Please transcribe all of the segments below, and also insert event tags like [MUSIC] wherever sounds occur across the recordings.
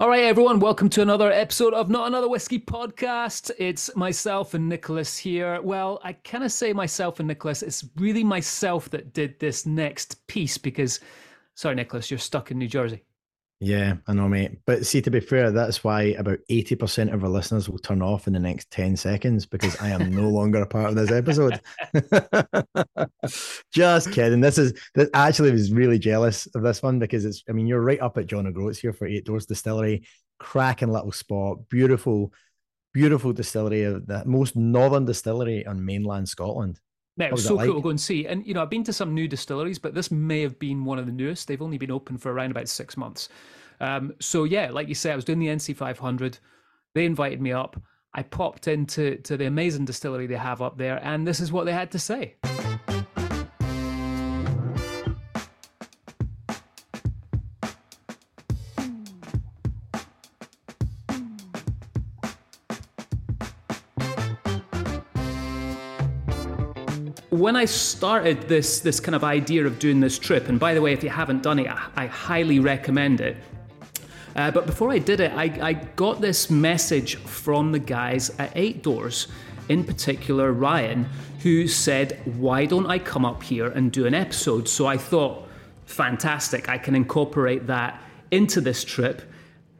All right, everyone, welcome to another episode of Not Another Whisky podcast. It's myself and Nicholas here. Well, I kind of say myself and Nicholas. It's really myself that did this next piece because, sorry, Nicholas, you're stuck in New Jersey. Yeah, I know, mate. But see, to be fair, that's why about 80% of our listeners will turn off in the next 10 seconds because I am no [LAUGHS] longer a part of this episode. [LAUGHS] Just kidding. This is, this actually was really jealous of this one because it's, I mean, you're right up at John O'Groats here for Eight Doors Distillery. Cracking little spot. Beautiful, beautiful distillery, of the most northern distillery on mainland Scotland. Mate, it was so like? cool to go and see. And, you know, I've been to some new distilleries, but this may have been one of the newest. They've only been open for around about six months. Um, so, yeah, like you say, I was doing the NC 500. They invited me up. I popped into to the amazing distillery they have up there, and this is what they had to say. When I started this this kind of idea of doing this trip, and by the way, if you haven't done it, I, I highly recommend it. Uh, but before I did it, I, I got this message from the guys at Eight Doors, in particular Ryan, who said, "Why don't I come up here and do an episode?" So I thought, fantastic, I can incorporate that into this trip.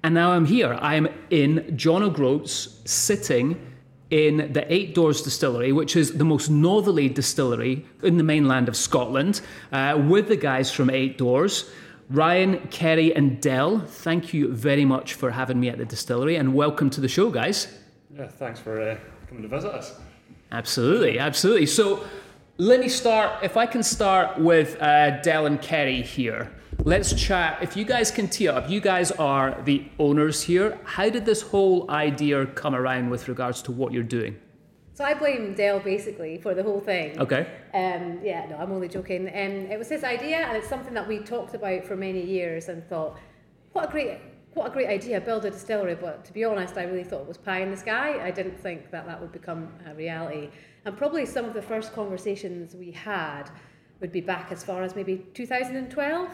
And now I'm here. I am in John O'Groats, sitting in the Eight Doors Distillery, which is the most northerly distillery in the mainland of Scotland, uh, with the guys from Eight Doors. Ryan, Kerry, and Dell, thank you very much for having me at the distillery and welcome to the show, guys. Yeah, thanks for uh, coming to visit us. Absolutely, absolutely. So, let me start. If I can start with uh, Dell and Kerry here. Let's chat. If you guys can tee up, you guys are the owners here. How did this whole idea come around with regards to what you're doing? So I blame Dale basically for the whole thing. Okay. Um, yeah, no, I'm only joking. Um, it was his idea, and it's something that we talked about for many years, and thought, what a great, what a great idea, build a distillery. But to be honest, I really thought it was pie in the sky. I didn't think that that would become a reality. And probably some of the first conversations we had would be back as far as maybe 2012.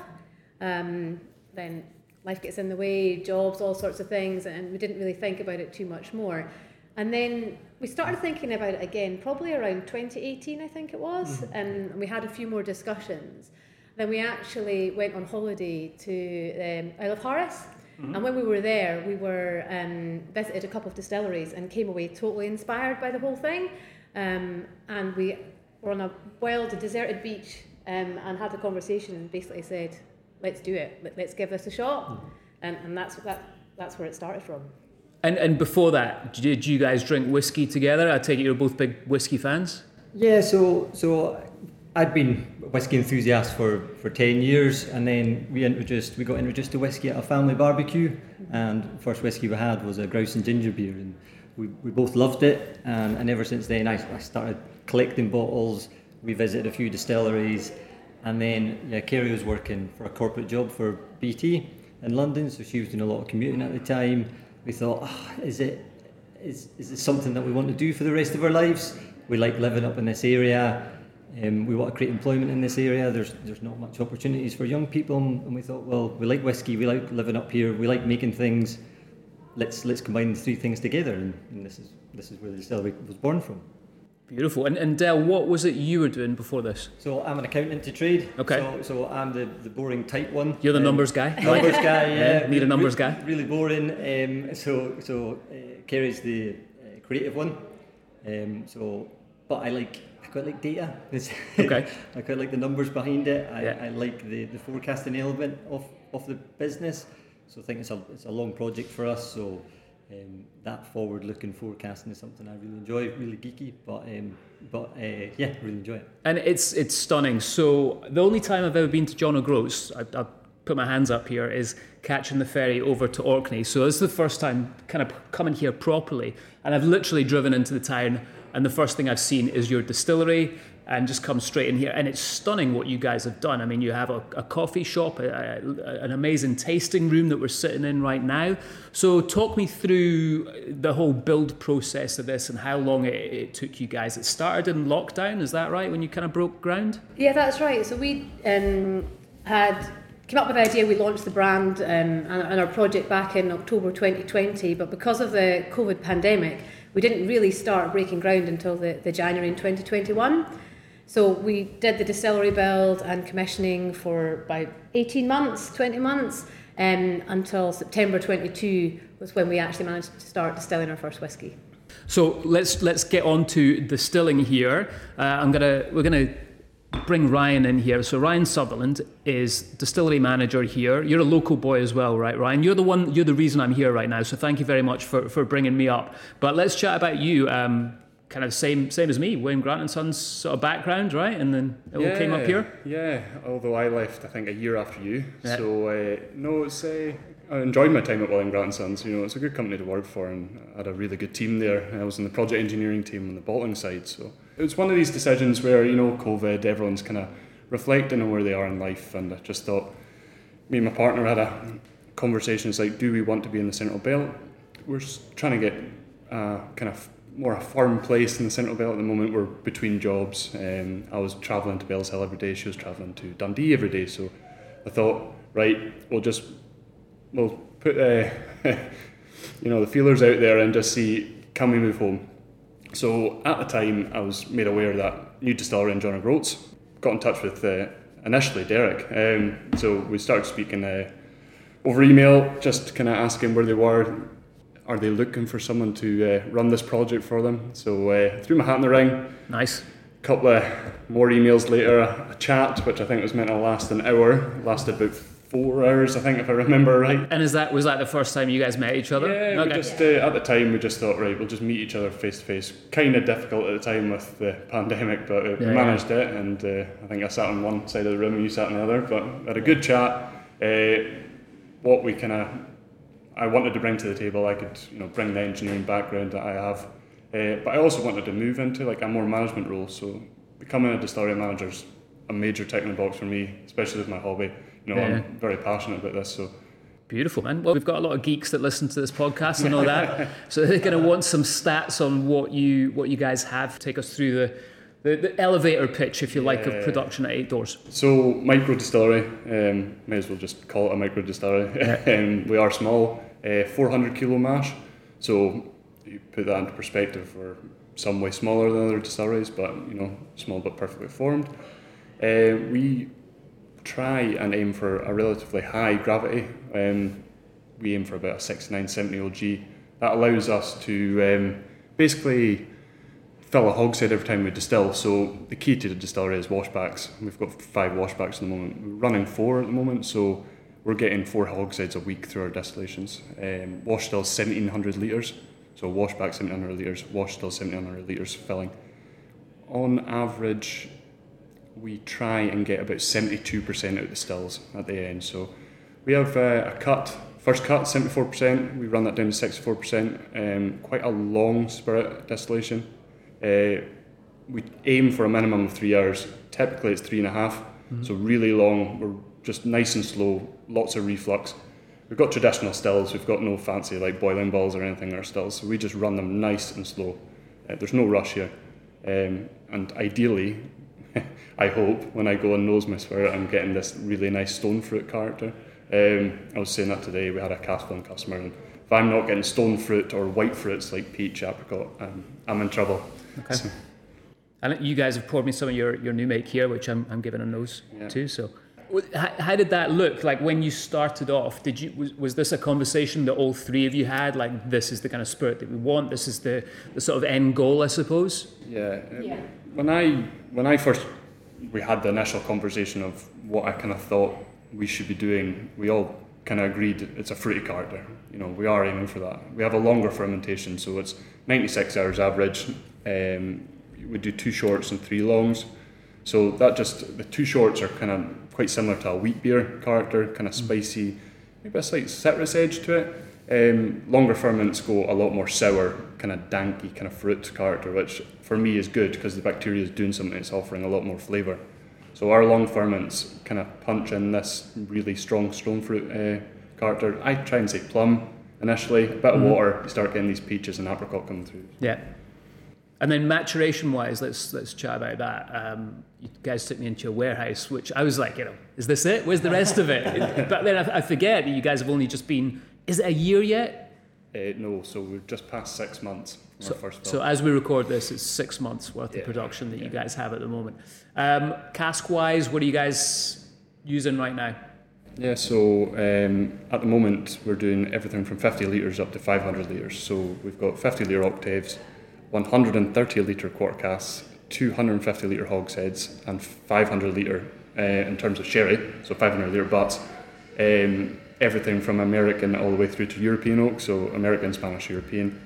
Um, then life gets in the way, jobs, all sorts of things, and we didn't really think about it too much more. And then we started thinking about it again, probably around 2018, I think it was, mm-hmm. and we had a few more discussions. Then we actually went on holiday to um, Isle of Harris. Mm-hmm. And when we were there, we were um, visited a couple of distilleries and came away totally inspired by the whole thing. Um, and we were on a wild, deserted beach um, and had a conversation and basically said, let's do it. Let's give this a shot. Mm. And, and that's, that, that's where it started from. And, and before that, did you guys drink whiskey together? I take it you're both big whiskey fans? Yeah, so, so I'd been a whiskey enthusiast for, for 10 years and then we introduced we got introduced to whiskey at a family barbecue and first whiskey we had was a grouse and ginger beer and we, we both loved it and, and ever since then I, I started collecting bottles we visited a few distilleries and then yeah, Kerry was working for a corporate job for BT in London, so she was doing a lot of commuting at the time. We thought, oh, is it is is it something that we want to do for the rest of our lives? We like living up in this area. Um, we want to create employment in this area. There's there's not much opportunities for young people, and we thought, well, we like whiskey, we like living up here, we like making things. Let's let's combine the three things together, and, and this is this is where the distillery was born from. Beautiful. And, and Dell, what was it you were doing before this? So I'm an accountant to trade. Okay. So, so I'm the, the boring type one. You're the um, numbers guy. [LAUGHS] Numbers guy. Yeah. yeah. Need a numbers guy. Really boring. Um, so so uh, Kerry's the uh, creative one. Um, so, but I like I quite like data. [LAUGHS] okay. I quite like the numbers behind it. I, yeah. I like the, the forecasting element of, of the business. So I think it's a it's a long project for us. So um, that forward-looking forecasting is something I really enjoy. Really geeky, but um, but uh, yeah, really enjoy it. And it's it's stunning. So the only time I've ever been to John O'Groats, I, I put my hands up here, is catching the ferry over to Orkney. So this is the first time kind of coming here properly, and I've literally driven into the town, and the first thing I've seen is your distillery and just come straight in here. And it's stunning what you guys have done. I mean, you have a, a coffee shop, a, a, an amazing tasting room that we're sitting in right now. So, talk me through the whole build process of this and how long it, it took you guys. It started in lockdown, is that right? When you kind of broke ground? Yeah, that's right. So we um, had came up with the idea. We launched the brand um, and, and our project back in October 2020, but because of the COVID pandemic, we didn't really start breaking ground until the, the January in 2021. So we did the distillery build and commissioning for about 18 months, 20 months, um, until September 22 was when we actually managed to start distilling our first whisky. So let's let's get on to distilling here. Uh, I'm gonna we're gonna bring Ryan in here. So Ryan Sutherland is distillery manager here. You're a local boy as well, right, Ryan? You're the one. You're the reason I'm here right now. So thank you very much for for bringing me up. But let's chat about you. Um, kind of same same as me, William Grant and Sons sort of background, right? And then it yeah, all came up here. Yeah, although I left, I think a year after you. Yeah. So uh, no, it's uh, I enjoyed my time at William Grant and Sons. You know, it's a good company to work for, and I had a really good team there. I was in the project engineering team on the bottling side, so it was one of these decisions where you know, COVID, everyone's kind of reflecting on where they are in life, and I just thought, me and my partner had a conversation. It's like, do we want to be in the central belt? We're trying to get uh, kind of more a firm place in the central belt at the moment. We're between jobs. Um, I was travelling to Bellshill every day. She was travelling to Dundee every day. So I thought, right, we'll just we'll put uh, [LAUGHS] you know the feelers out there and just see can we move home. So at the time, I was made aware that new distillery in John O'Groats. Got in touch with uh, initially Derek. Um, so we started speaking uh, over email, just kind of asking where they were are they looking for someone to uh, run this project for them? So uh, threw my hat in the ring. Nice. A couple of more emails later, a, a, chat which I think was meant to last an hour, lasted about four hours, I think, if I remember right. And is that was that the first time you guys met each other? Yeah, okay. just uh, at the time we just thought right, we'll just meet each other face to face. Kind of difficult at the time with the pandemic, but uh, yeah, we managed yeah. it, and uh, I think I sat on one side of the room, and you sat on the other. But had a good chat. Uh, what we kind of I wanted to bring to the table, I could you know bring the engineering background that I have, uh, but I also wanted to move into like a more management role. So becoming a distillery manager is a major ticking box for me, especially with my hobby. You know, yeah. I'm very passionate about this, so. Beautiful, man. Well, we've got a lot of geeks that listen to this podcast and all that, [LAUGHS] so they're going to want some stats on what you what you guys have. Take us through the the, the elevator pitch, if you like, of production at Eight Doors. So, micro distillery, um, may as well just call it a micro distillery. Yeah. [LAUGHS] um, we are small, uh, 400 kilo mash. So, you put that into perspective, we're some way smaller than other distilleries, but you know, small but perfectly formed. Uh, we try and aim for a relatively high gravity. Um, we aim for about a 6970 OG. That allows us to um, basically fill a hogshead every time we distill. So the key to the distillery is washbacks. We've got five washbacks at the moment. We're running four at the moment, so we're getting four hogsheads a week through our distillations. Um, wash still 1700 litres, so washback 1700 litres, wash still 1700 litres filling. On average, we try and get about 72% out of the stills at the end. So we have uh, a cut, first cut 74%, we run that down to 64%, um, quite a long spirit distillation uh, we aim for a minimum of three hours. Typically, it's three and a half, mm-hmm. so really long. We're just nice and slow, lots of reflux. We've got traditional stills. We've got no fancy like boiling balls or anything in our stills, so we just run them nice and slow. Uh, there's no rush here, um, and ideally, [LAUGHS] I hope when I go and nose my spirit, I'm getting this really nice stone fruit character. Um, I was saying that today. We had a Castellan customer, and if I'm not getting stone fruit or white fruits like peach, apricot, um, I'm in trouble. Okay. So. And you guys have poured me some of your, your new make here, which I'm, I'm giving a nose yeah. to. So, how did that look? Like when you started off, did you was, was this a conversation that all three of you had? Like this is the kind of spirit that we want. This is the, the sort of end goal, I suppose. Yeah. Um, yeah. When I when I first we had the initial conversation of what I kind of thought we should be doing, we all kind of agreed it's a fruity character. You know, we are aiming for that. We have a longer fermentation, so it's 96 hours average. Um, we do two shorts and three longs. So that just the two shorts are kind of quite similar to a wheat beer character, kind of mm. spicy, maybe a slight citrus edge to it. Um, longer ferments go a lot more sour, kind of danky, kind of fruit character, which for me is good because the bacteria is doing something. It's offering a lot more flavour. So our long ferments kind of punch in this really strong stone fruit uh, character. I try and say plum initially, a bit of mm. water, you start getting these peaches and apricot coming through. Yeah. And then maturation wise, let's let's chat about that. Um, you guys took me into your warehouse, which I was like, you know, is this it? Where's the rest of it? [LAUGHS] but then I, I, forget that you guys have only just been. Is it a year yet? Uh, no, so we've just passed six months. So, so, as we record this, it's six months worth yeah, of production that yeah. you guys have at the moment. Um, cask wise, what are you guys using right now? Yeah, so um, at the moment we're doing everything from 50 litres up to 500 litres. So we've got 50 litre octaves, 130 litre quart casks, 250 litre hogsheads, and 500 litre uh, in terms of sherry, so 500 litre butts. Um, everything from American all the way through to European oak, so American, Spanish, European.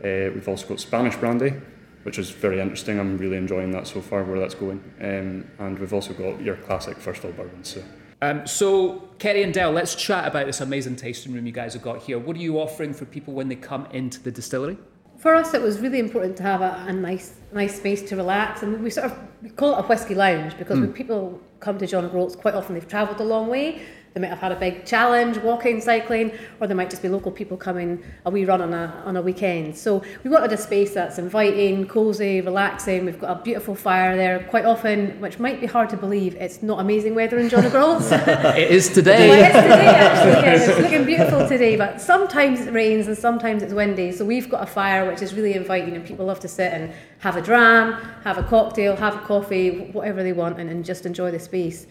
Uh, we've also got Spanish brandy, which is very interesting. I'm really enjoying that so far, where that's going. Um, and we've also got your classic first fill bourbons. So. Um, so, Kerry and Dell, let's chat about this amazing tasting room you guys have got here. What are you offering for people when they come into the distillery? For us, it was really important to have a, a nice, nice space to relax, and we sort of we call it a whiskey lounge because mm. when people come to John O'Groats, quite often they've travelled a long way, they might have had a big challenge, walking, cycling, or there might just be local people coming a wee run on a, on a weekend. So we wanted a space that's inviting, cosy, relaxing. We've got a beautiful fire there. Quite often, which might be hard to believe, it's not amazing weather in John O'Groats. [LAUGHS] it is [LAUGHS] today. well, it is today, [LAUGHS] actually. Yeah, it's looking beautiful today, but sometimes it rains and sometimes it's windy. So we've got a fire which is really inviting, and people love to sit and have a dram, have a cocktail, have a coffee, whatever they want, and, and just enjoy the space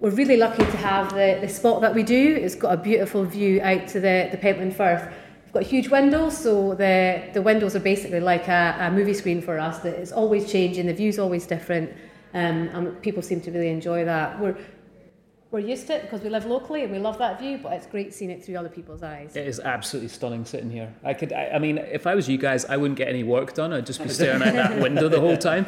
we're really lucky to have the, the spot that we do. It's got a beautiful view out to the, the Pentland Firth. We've got huge windows, so the, the windows are basically like a, a movie screen for us. That It's always changing, the view's always different, um, and people seem to really enjoy that. We're, we're used to it because we live locally and we love that view, but it's great seeing it through other people's eyes. It is absolutely stunning sitting here. I could, I, I mean, if I was you guys, I wouldn't get any work done. I'd just be [LAUGHS] staring at that window the whole time.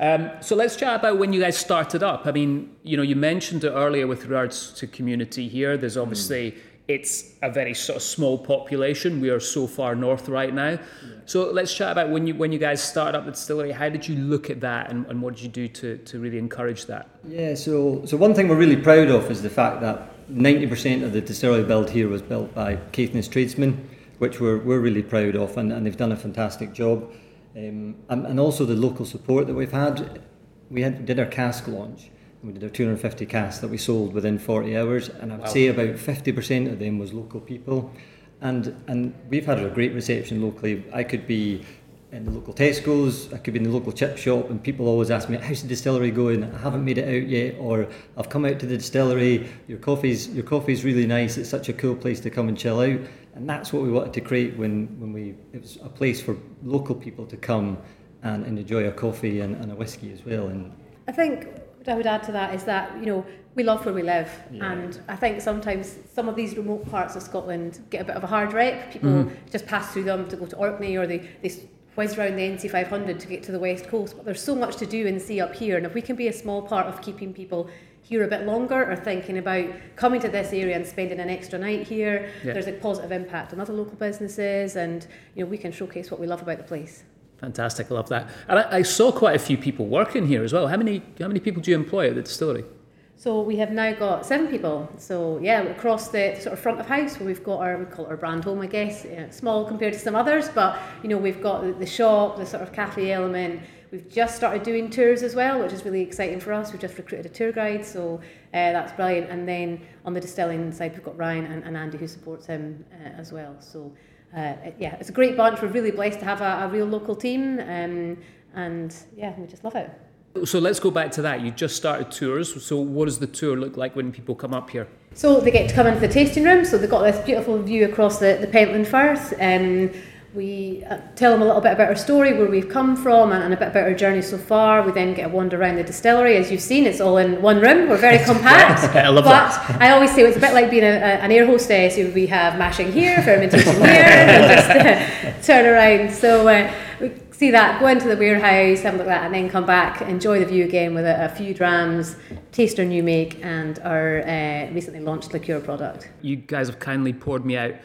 Um, so let's chat about when you guys started up. I mean, you know, you mentioned it earlier with regards to community here. There's obviously mm. It's a very sort of small population. We are so far north right now. Yeah. So let's chat about when you when you guys started up the distillery. How did you look at that, and, and what did you do to, to really encourage that? Yeah. So so one thing we're really proud of is the fact that 90% of the distillery build here was built by Caithness tradesmen, which we're, we're really proud of, and, and they've done a fantastic job. Um, and, and also the local support that we've had. We had, did our cask launch. We did our 250 casts that we sold within 40 hours, and I would wow. say about 50% of them was local people. And, and we've had a great reception locally. I could be in the local Tesco's, I could be in the local chip shop, and people always ask me, "How's the distillery going? I haven't made it out yet," or "I've come out to the distillery. Your coffee's your coffee's really nice. It's such a cool place to come and chill out." And that's what we wanted to create when, when we it was a place for local people to come and, and enjoy a coffee and, and a whiskey as well. And I think what I would add to that is that you know we love where we live, yeah. and I think sometimes some of these remote parts of Scotland get a bit of a hard rep. People mm-hmm. just pass through them to go to Orkney, or they they whiz around the NC500 to get to the west coast. But there's so much to do and see up here, and if we can be a small part of keeping people here a bit longer or thinking about coming to this area and spending an extra night here, yeah. there's a positive impact on other local businesses, and you know we can showcase what we love about the place. Fantastic, I love that. And I, I saw quite a few people working here as well. How many how many people do you employ at the distillery? So we have now got seven people. So yeah, across the sort of front of house where we've got our we call it our brand home, I guess. Yeah, small compared to some others, but you know we've got the shop, the sort of cafe element. We've just started doing tours as well, which is really exciting for us. We've just recruited a tour guide, so uh, that's brilliant. And then on the distilling side, we've got Ryan and, and Andy who supports him uh, as well. So uh, yeah, it's a great bunch. We're really blessed to have a, a real local team, um, and yeah, we just love it. So let's go back to that. You just started tours. So what does the tour look like when people come up here? So they get to come into the tasting room. So they've got this beautiful view across the, the Pentland Firth. Um, we uh, tell them a little bit about our story, where we've come from, and, and, a bit about our journey so far. We then get a wander around the distillery. As you've seen, it's all in one room. We're very [LAUGHS] compact. [LAUGHS] I love but that. I always say it's a bit like being a, a, an air hostess. We have mashing here, [LAUGHS] fermentation here, and just uh, turn around. So uh, we see that, go into the warehouse, have a look at that, and then come back, enjoy the view again with a, a few drams, taste our new make, and our uh, recently launched liqueur product. You guys have kindly poured me out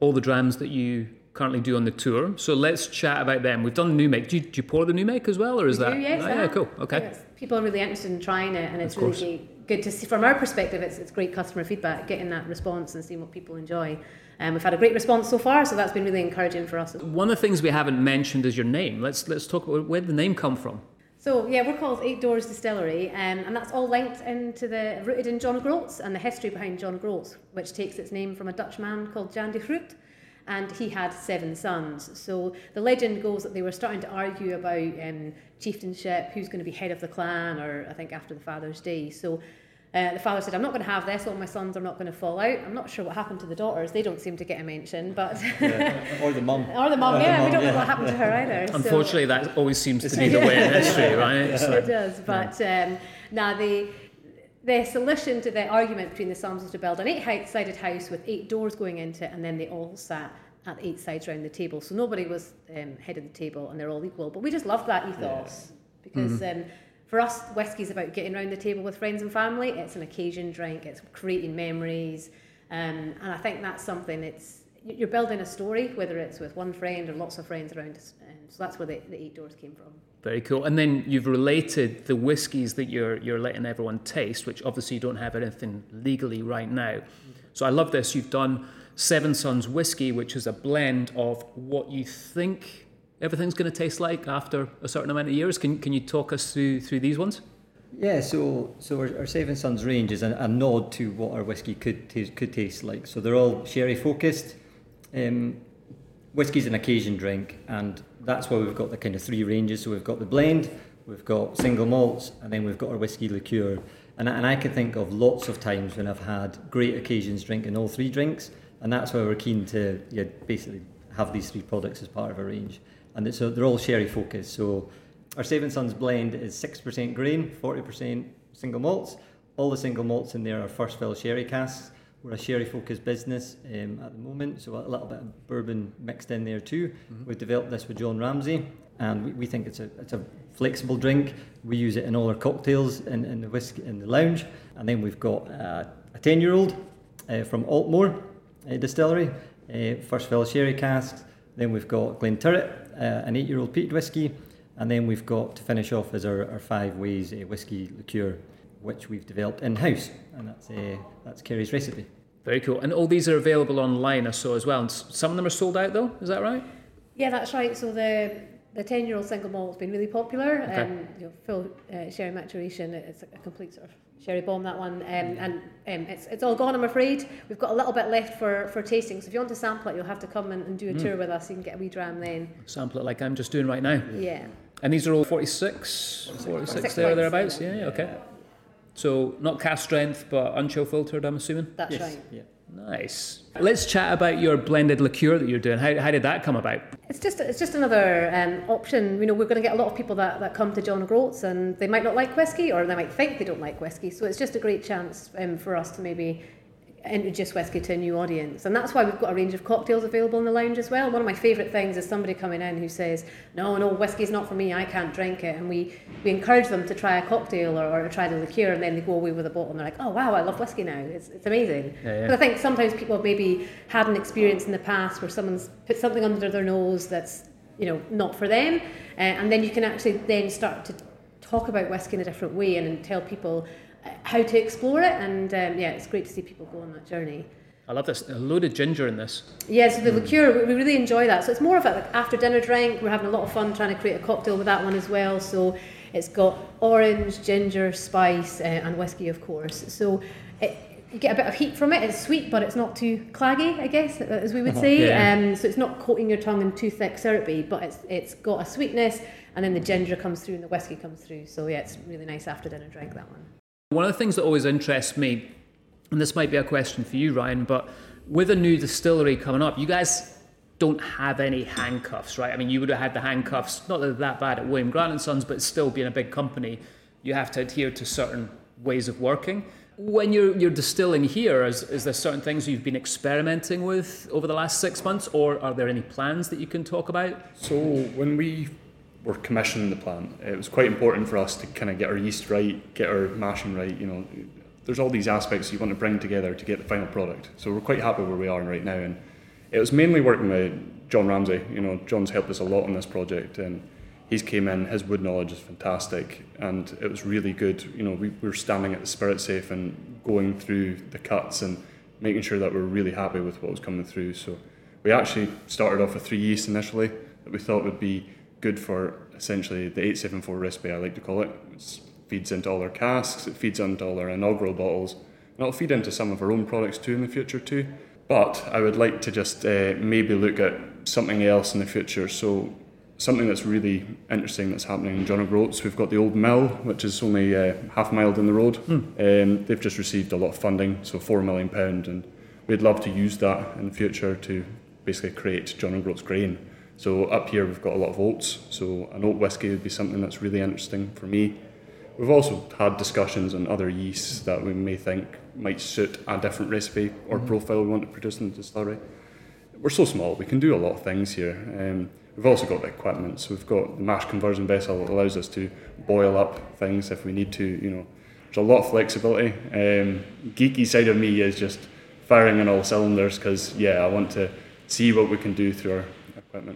all the drams that you currently do on the tour. So let's chat about them. We've done the new make. Do you, do you pour the new make as well, or is we that? Do, yes, oh, yeah, cool. Okay. People are really interested in trying it, and it's really good to see. From our perspective, it's, it's great customer feedback, getting that response and seeing what people enjoy. And we've had a great response so far, so that's been really encouraging for us. One of the things we haven't mentioned is your name. Let's let's talk about where did the name come from. So yeah, we're called Eight Doors Distillery, um, and that's all linked into the rooted in John O'Groats and the history behind John O'Groats, which takes its name from a Dutch man called Jan de Groot, and he had seven sons. So the legend goes that they were starting to argue about um, chieftainship, who's going to be head of the clan, or I think after the Father's Day. So uh, the father said, I'm not going to have this, all my sons are not going to fall out. I'm not sure what happened to the daughters, they don't seem to get a mention, but. [LAUGHS] yeah. Or the mum. or the mum, yeah, we don't know what happened to her either. Unfortunately, so. that always seems to be [LAUGHS] the way in history, right? So. It does, but um, now the. The solution to the argument between the sons was to build an eight-sided house with eight doors going into it, and then they all sat at eight sides around the table. So nobody was um, head of the table, and they're all equal. But we just love that ethos yeah. because mm-hmm. um, for us, whiskey's about getting around the table with friends and family. It's an occasion drink. It's creating memories, um, and I think that's something. It's you're building a story, whether it's with one friend or lots of friends around. So that's where the, the eight doors came from. Very cool. And then you've related the whiskies that you're you're letting everyone taste, which obviously you don't have anything legally right now. So I love this. You've done Seven Sons whiskey, which is a blend of what you think everything's going to taste like after a certain amount of years. Can, can you talk us through through these ones? Yeah, so so our, our Seven Sons range is a, a nod to what our whiskey could taste, could taste like. So they're all sherry focused. Um, whiskey's an occasion drink, and that's why we've got the kind of three ranges. So we've got the blend, we've got single malts, and then we've got our whiskey liqueur. And, and I can think of lots of times when I've had great occasions drinking all three drinks, and that's why we're keen to yeah, basically have these three products as part of our range and so they're all sherry focused. So our Seven Sons blend is 6% grain, 40% single malts. All the single malts in there are first fill sherry casks. We're a sherry focused business um, at the moment, so a little bit of bourbon mixed in there too. Mm-hmm. We've developed this with John Ramsay, and we, we think it's a, it's a flexible drink. We use it in all our cocktails in, in the whiskey in the lounge. And then we've got uh, a 10 year old uh, from Aultmore uh, Distillery, uh, first fill sherry casks. Then we've got Glenturret, uh, an eight-year-old peated whiskey, and then we've got to finish off as our, our five ways a whiskey liqueur, which we've developed in house, and that's uh, that's Kerry's recipe. Very cool. And all these are available online, I saw as well. And some of them are sold out, though. Is that right? Yeah, that's right. So the the ten year old single malt has been really popular. Okay. Um, you know, full uh, sherry maturation. It's a complete sort of sherry bomb that one, um, and um, it's it's all gone. I'm afraid we've got a little bit left for for tasting. So if you want to sample it, you'll have to come and, and do a mm. tour with us. You can get a wee dram then. Sample it like I'm just doing right now. Yeah. And these are all 46, 46 there thereabouts. Yeah, yeah, okay. So not cask strength, but unchill filtered. I'm assuming. That's yes. right. Yeah. Nice. Let's chat about your blended liqueur that you're doing. How, how did that come about? It's just it's just another um, option. You know, we're going to get a lot of people that, that come to John O'Groats and they might not like whiskey or they might think they don't like whiskey. So it's just a great chance um, for us to maybe introduce whiskey to a new audience. And that's why we've got a range of cocktails available in the lounge as well. One of my favourite things is somebody coming in who says, no, no, whiskey's not for me, I can't drink it. And we, we encourage them to try a cocktail or, or try the liqueur and then they go away with a bottle and they're like, oh wow, I love whiskey now. It's, it's amazing. Yeah, yeah. But I think sometimes people have maybe had an experience in the past where someone's put something under their nose that's, you know, not for them. Uh, and then you can actually then start to talk about whiskey in a different way and, and tell people how to explore it. And um, yeah, it's great to see people go on that journey. I love this. A load of ginger in this. Yeah, so the mm. liqueur, we really enjoy that. So it's more of a like after dinner drink. We're having a lot of fun trying to create a cocktail with that one as well. So it's got orange, ginger, spice, uh, and whiskey, of course. So it, you get a bit of heat from it. It's sweet, but it's not too claggy, I guess, as we would uh-huh. say. Yeah. Um, so it's not coating your tongue in too thick syrupy, but it's it's got a sweetness, and then the ginger comes through and the whiskey comes through. So yeah, it's really nice after dinner drink that one. One of the things that always interests me, and this might be a question for you, Ryan, but with a new distillery coming up, you guys don't have any handcuffs, right? I mean, you would have had the handcuffs, not that that bad at William Grant and Sons, but still being a big company, you have to adhere to certain ways of working. When you're, you're distilling here, is, is there certain things you've been experimenting with over the last six months, or are there any plans that you can talk about? So, when we were commissioning the plant, it was quite important for us to kind of get our yeast right, get our mashing right. You know, there's all these aspects you want to bring together to get the final product. So we're quite happy where we are right now, and it was mainly working with John Ramsay. You know, John's helped us a lot on this project, and he's came in. His wood knowledge is fantastic, and it was really good. You know, we, we were standing at the spirit safe and going through the cuts and making sure that we're really happy with what was coming through. So we actually started off with three yeast initially that we thought would be good for essentially the 874 recipe, I like to call it. It feeds into all our casks, it feeds into all our inaugural bottles, and it'll feed into some of our own products too in the future too. But I would like to just uh, maybe look at something else in the future. So something that's really interesting that's happening in John O'Groats. We've got the old mill, which is only uh, half a mile down the road. Mm. Um, they've just received a lot of funding, so four million pound, and we'd love to use that in the future to basically create John O'Groats grain. So up here we've got a lot of oats, so an oat whiskey would be something that's really interesting for me. We've also had discussions on other yeasts that we may think might suit a different recipe or mm-hmm. profile we want to produce in the distillery. We're so small, we can do a lot of things here. Um, we've also got the equipment, so we've got the mash conversion vessel that allows us to boil up things if we need to. You know, there's a lot of flexibility. Um, geeky side of me is just firing on all cylinders because yeah, I want to see what we can do through our.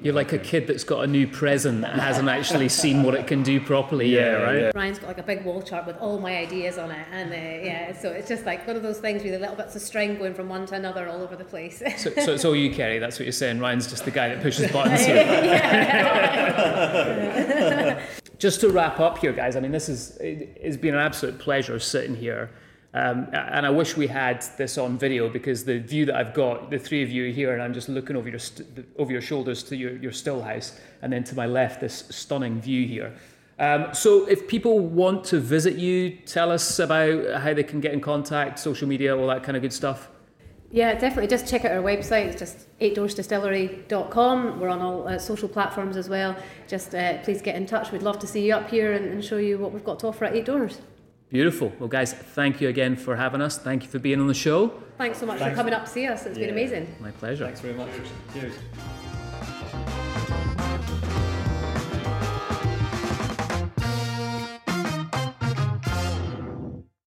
You're like a kid that's got a new present that hasn't actually seen what it can do properly yeah, yet, right? Yeah. Ryan's got like a big wall chart with all my ideas on it, and uh, yeah, so it's just like one of those things with the little bits of string going from one to another all over the place. [LAUGHS] so, so it's all you, Kerry. That's what you're saying. Ryan's just the guy that pushes [LAUGHS] buttons here. [LAUGHS] just to wrap up here, guys. I mean, this is it's been an absolute pleasure sitting here. Um, and I wish we had this on video because the view that I've got, the three of you here, and I'm just looking over your st- over your shoulders to your, your still house, and then to my left, this stunning view here. Um, so, if people want to visit you, tell us about how they can get in contact, social media, all that kind of good stuff. Yeah, definitely. Just check out our website. It's just eightdoorsdistillery.com. We're on all uh, social platforms as well. Just uh, please get in touch. We'd love to see you up here and, and show you what we've got to offer at Eight Doors. Beautiful. Well, guys, thank you again for having us. Thank you for being on the show. Thanks so much Thanks. for coming up to see us. It's yeah. been amazing. My pleasure. Thanks very much. Cheers.